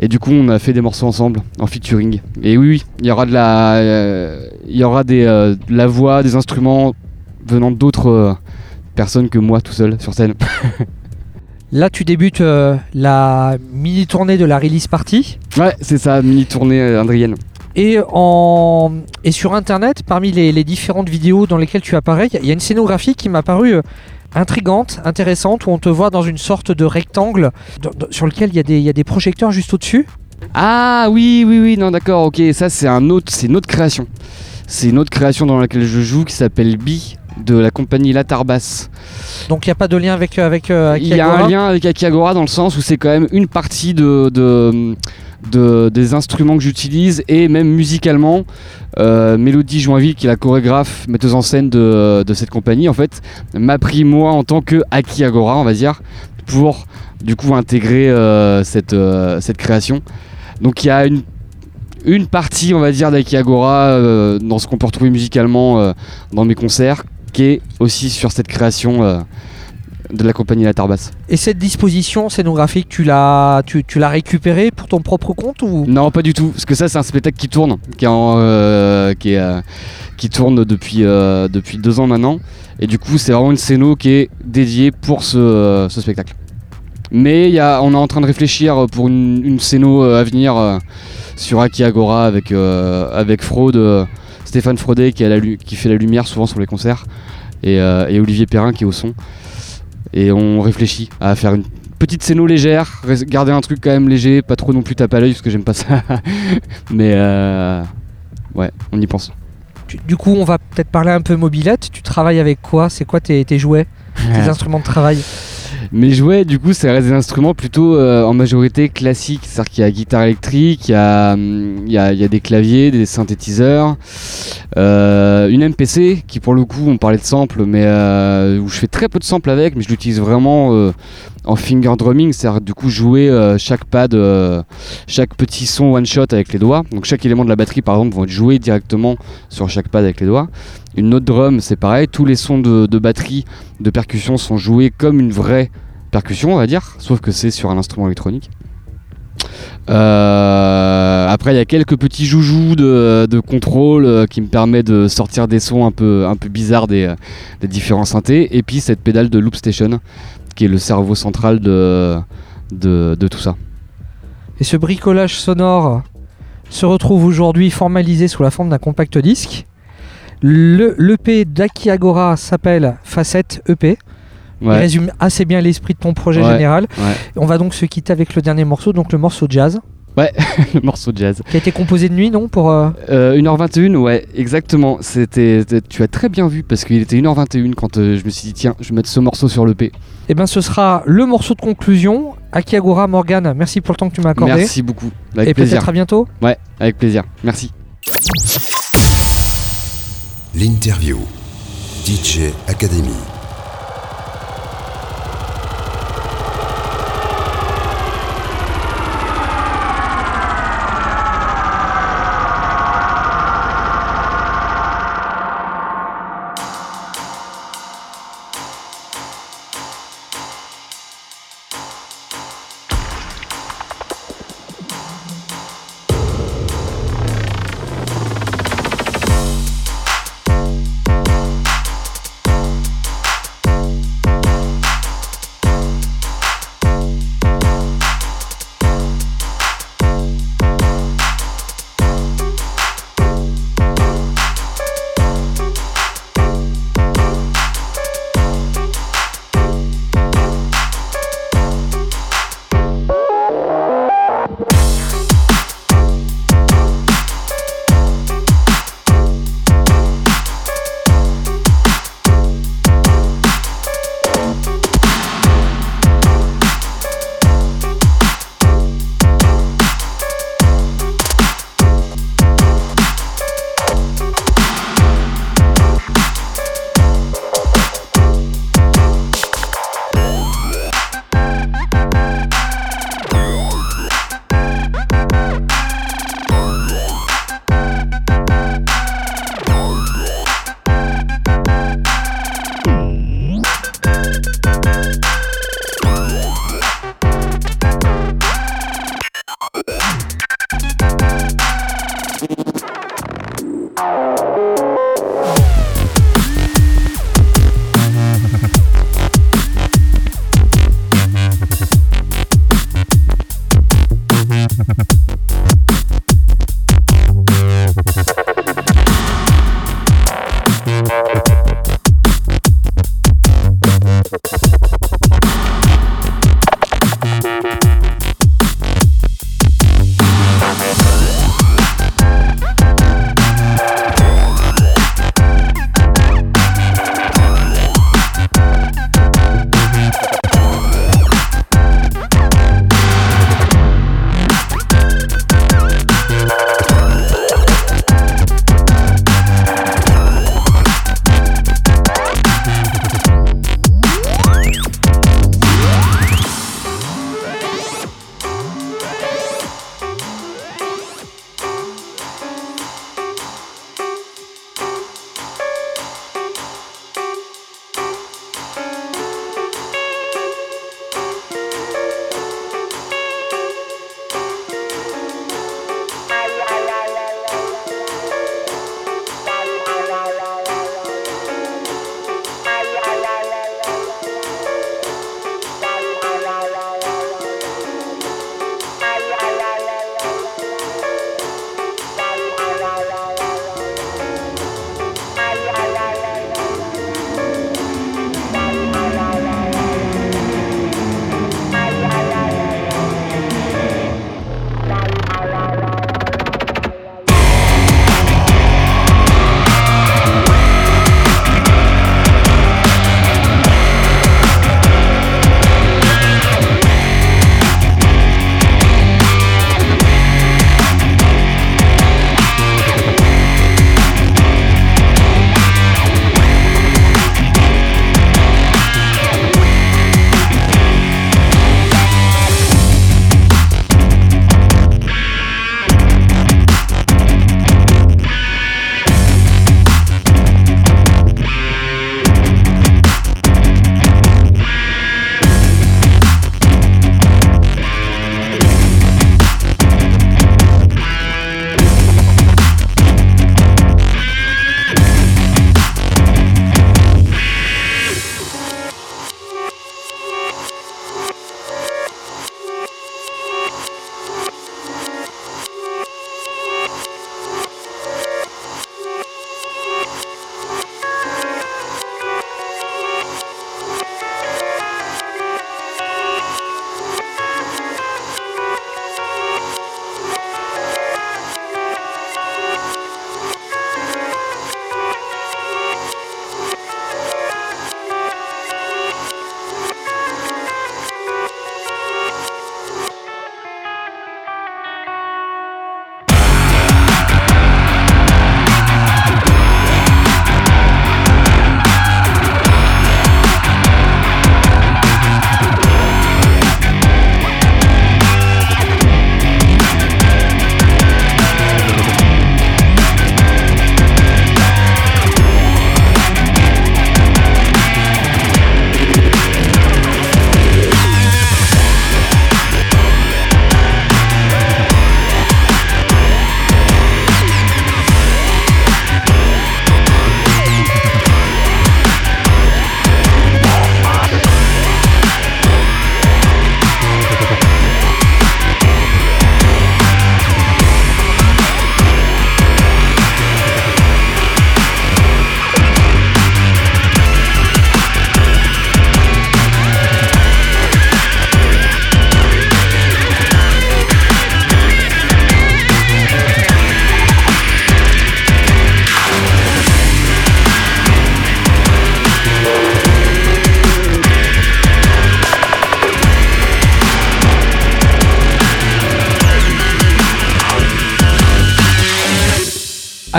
Et du coup, on a fait des morceaux ensemble en featuring. Et oui, oui, il y aura de la, euh, il y aura des, euh, de la voix, des instruments venant d'autres euh, personnes que moi tout seul sur scène. Là, tu débutes la mini tournée de la release party. Ouais, c'est ça, mini tournée indrienne. Et, en... et sur internet, parmi les, les différentes vidéos dans lesquelles tu apparais, il y a une scénographie qui m'a paru intrigante, intéressante, où on te voit dans une sorte de rectangle sur lequel il y, a des- il y a des projecteurs juste au-dessus. Ah oui, oui, oui, non, d'accord, ok. Ça, c'est un autre, c'est une autre création. C'est une autre création dans laquelle je joue qui s'appelle Bi de la compagnie Latarbas. Donc il n'y a pas de lien avec, euh, avec, euh, Il y a un lien avec Akiagora dans le sens où c'est quand même une partie de, de- de- des instruments que j'utilise et même musicalement, euh, Mélodie Joinville, qui est la chorégraphe, metteuse en scène de, cette compagnie, en fait, m'a pris moi en tant que Akiagora, on va dire, pour du coup intégrer euh, cette, euh, cette création. Donc il y a une, partie, on va dire, d'Akiagora euh, dans ce qu'on peut retrouver musicalement euh, dans mes concerts, qui est aussi sur cette création. De la compagnie La Tarbas. Et cette disposition scénographique, tu l'as tu, tu l'as récupérée pour ton propre compte ou? Non, pas du tout, parce que ça c'est un spectacle qui tourne, qui, est en, euh, qui, est, euh, qui tourne depuis, euh, depuis deux ans maintenant, et du coup c'est vraiment une scéno qui est dédiée pour ce, ce spectacle. Mais y a, on est en train de réfléchir pour une, une scéno à venir euh, sur Akiagora avec, euh, avec Fraude, euh, Stéphane Fraudet qui, a la lu- qui fait la lumière souvent sur les concerts, et, euh, et Olivier Perrin qui est au son. Et on réfléchit à faire une petite scéno légère, garder un truc quand même léger, pas trop non plus tape à l'œil parce que j'aime pas ça. Mais euh, ouais, on y pense. Du coup, on va peut-être parler un peu mobilette. Tu travailles avec quoi? C'est quoi tes, tes jouets? Tes instruments de travail? Mes jouets, du coup, ça reste des instruments plutôt euh, en majorité classiques. C'est-à-dire qu'il y a guitare électrique, il y a, hum, des claviers, des synthétiseurs, euh, une MPC qui, pour le coup, on parlait de sample, mais euh, où je fais très peu de samples avec, mais je l'utilise vraiment en finger drumming, c'est-à-dire du coup jouer chaque pad, chaque petit son one shot avec les doigts. Donc chaque élément de la batterie, par exemple, vont être joués directement sur chaque pad avec les doigts. Une note drum, c'est pareil. Tous les sons de, batterie, de percussion sont joués comme une vraie percussion, on va dire, sauf que c'est sur un instrument électronique. Euh, après, il y a quelques petits joujoux de, contrôle euh, qui me permettent de sortir des sons un peu, bizarres des, euh, des différents synthés. Et puis cette pédale de Loop Station, qui est le cerveau central de tout ça. Et ce bricolage sonore se retrouve aujourd'hui formalisé sous la forme d'un compact disque. Le l'EP d'Akiagora s'appelle Facette EP. Il Ouais, résume assez bien l'esprit de ton projet Ouais. général. ouais. On va donc se quitter avec le dernier morceau, donc le morceau jazz, le morceau de jazz. qui a été composé de nuit, non pour, euh, Euh, 1h21, ouais, exactement. C'était, tu as très bien vu parce qu'il était 1h21 quand euh, je me suis dit, tiens, je vais mettre ce morceau sur le P. Eh bien, ce sera le morceau de conclusion. Akiagora Morgan, merci pour le temps que tu m'as accordé. Merci beaucoup. Avec Et plaisir. peut-être à bientôt. Ouais, avec plaisir. Merci. L'interview. DJ Academy.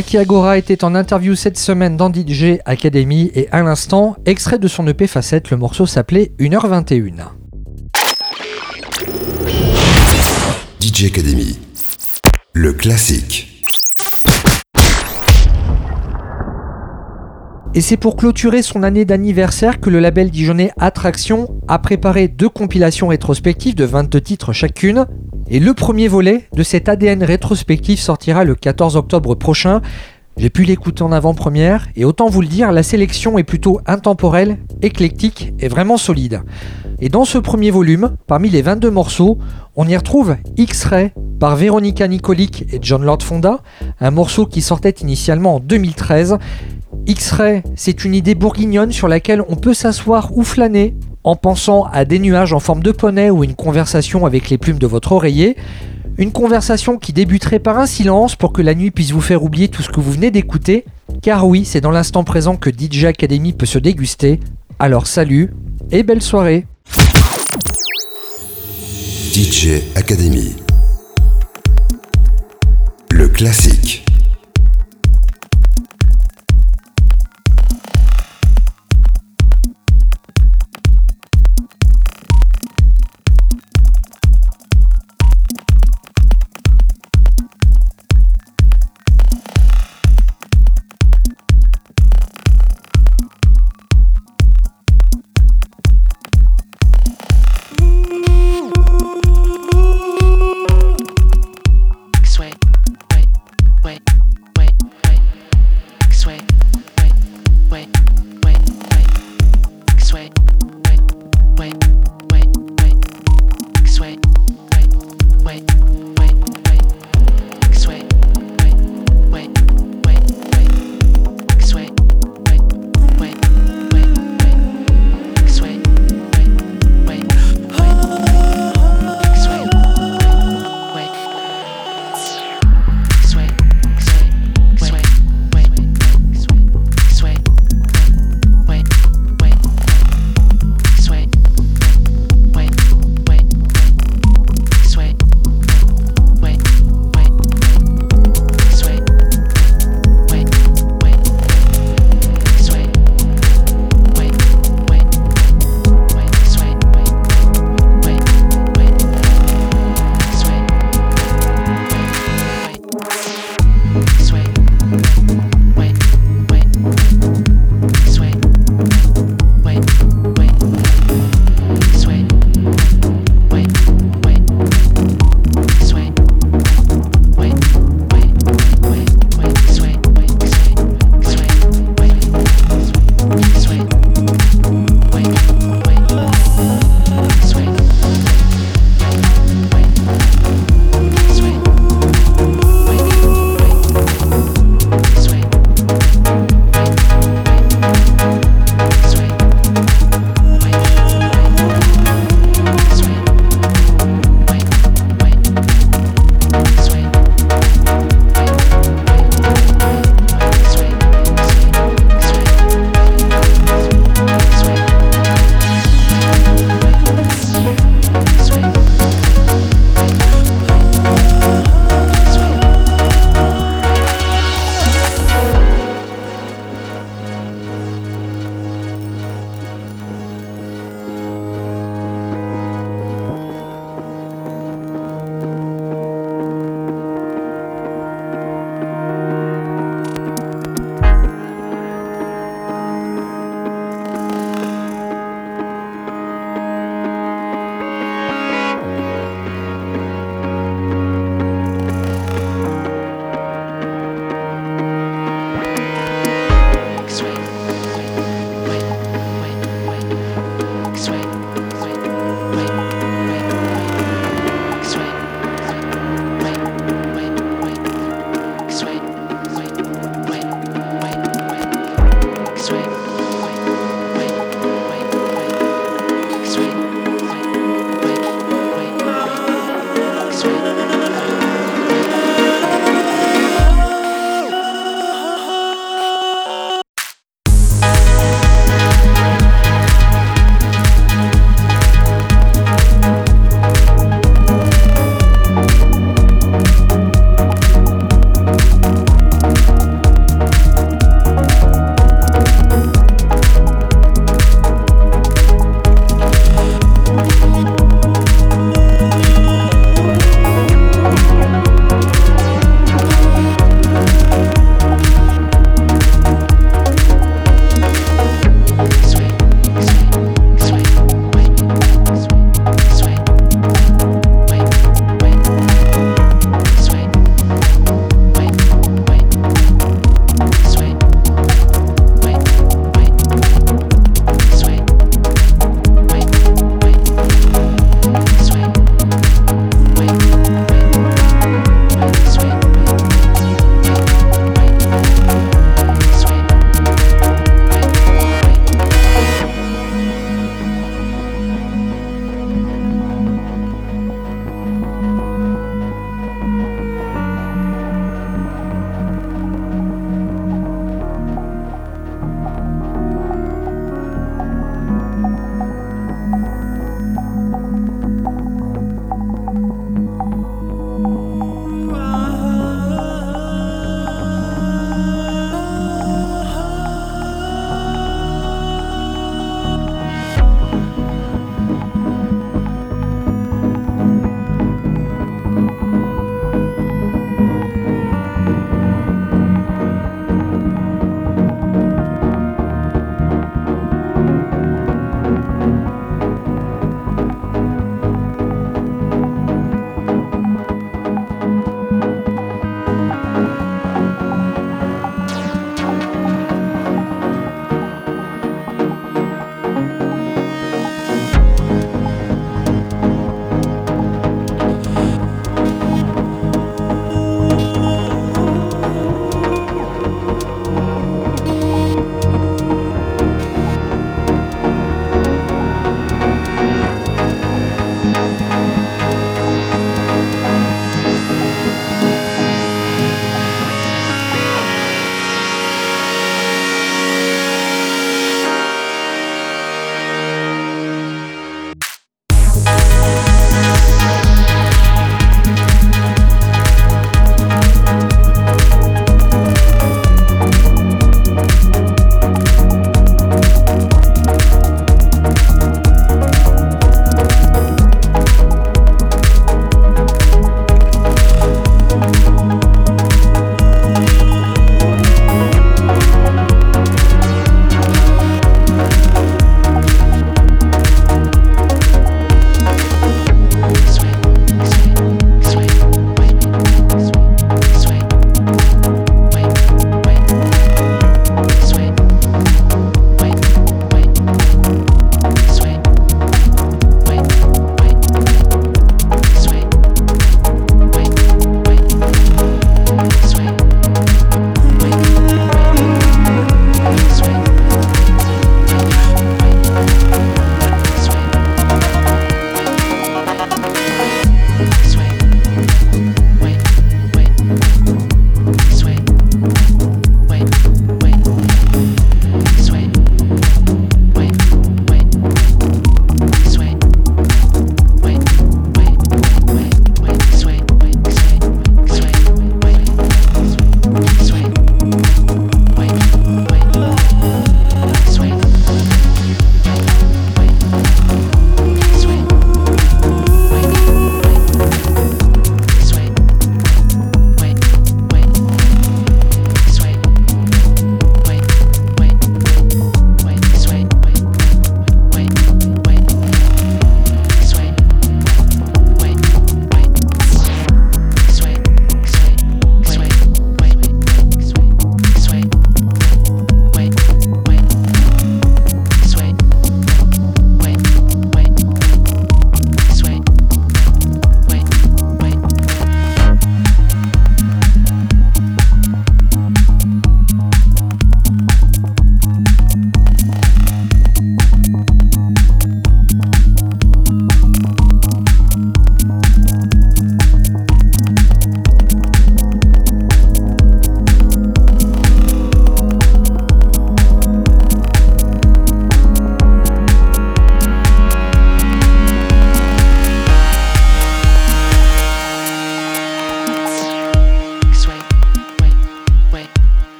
Aki Agora était en interview cette semaine dans DJ Academy et à l'instant, extrait de son EP Facette, le morceau s'appelait 1h21. DJ Academy. Le classique. Et c'est pour clôturer son année d'anniversaire que le label dijonnais Attraction a préparé deux compilations rétrospectives de 22 titres chacune. Et le premier volet de cet ADN rétrospectif sortira le 14 octobre prochain. J'ai pu l'écouter en avant-première et autant vous le dire, la sélection est plutôt intemporelle, éclectique et vraiment solide. Et dans ce premier volume, parmi les 22 morceaux, on y retrouve X-Ray par Veronica Nicolic et John Lord Fonda, un morceau qui sortait initialement en 2013 X-Ray, c'est une idée bourguignonne sur laquelle on peut s'asseoir ou flâner en pensant à des nuages en forme de poney ou une conversation avec les plumes de votre oreiller. Une conversation qui débuterait par un silence pour que la nuit puisse vous faire oublier tout ce que vous venez d'écouter. Car oui, c'est dans l'instant présent que DJ Academy peut se déguster. Alors salut et belle soirée. DJ Academy. Le classique.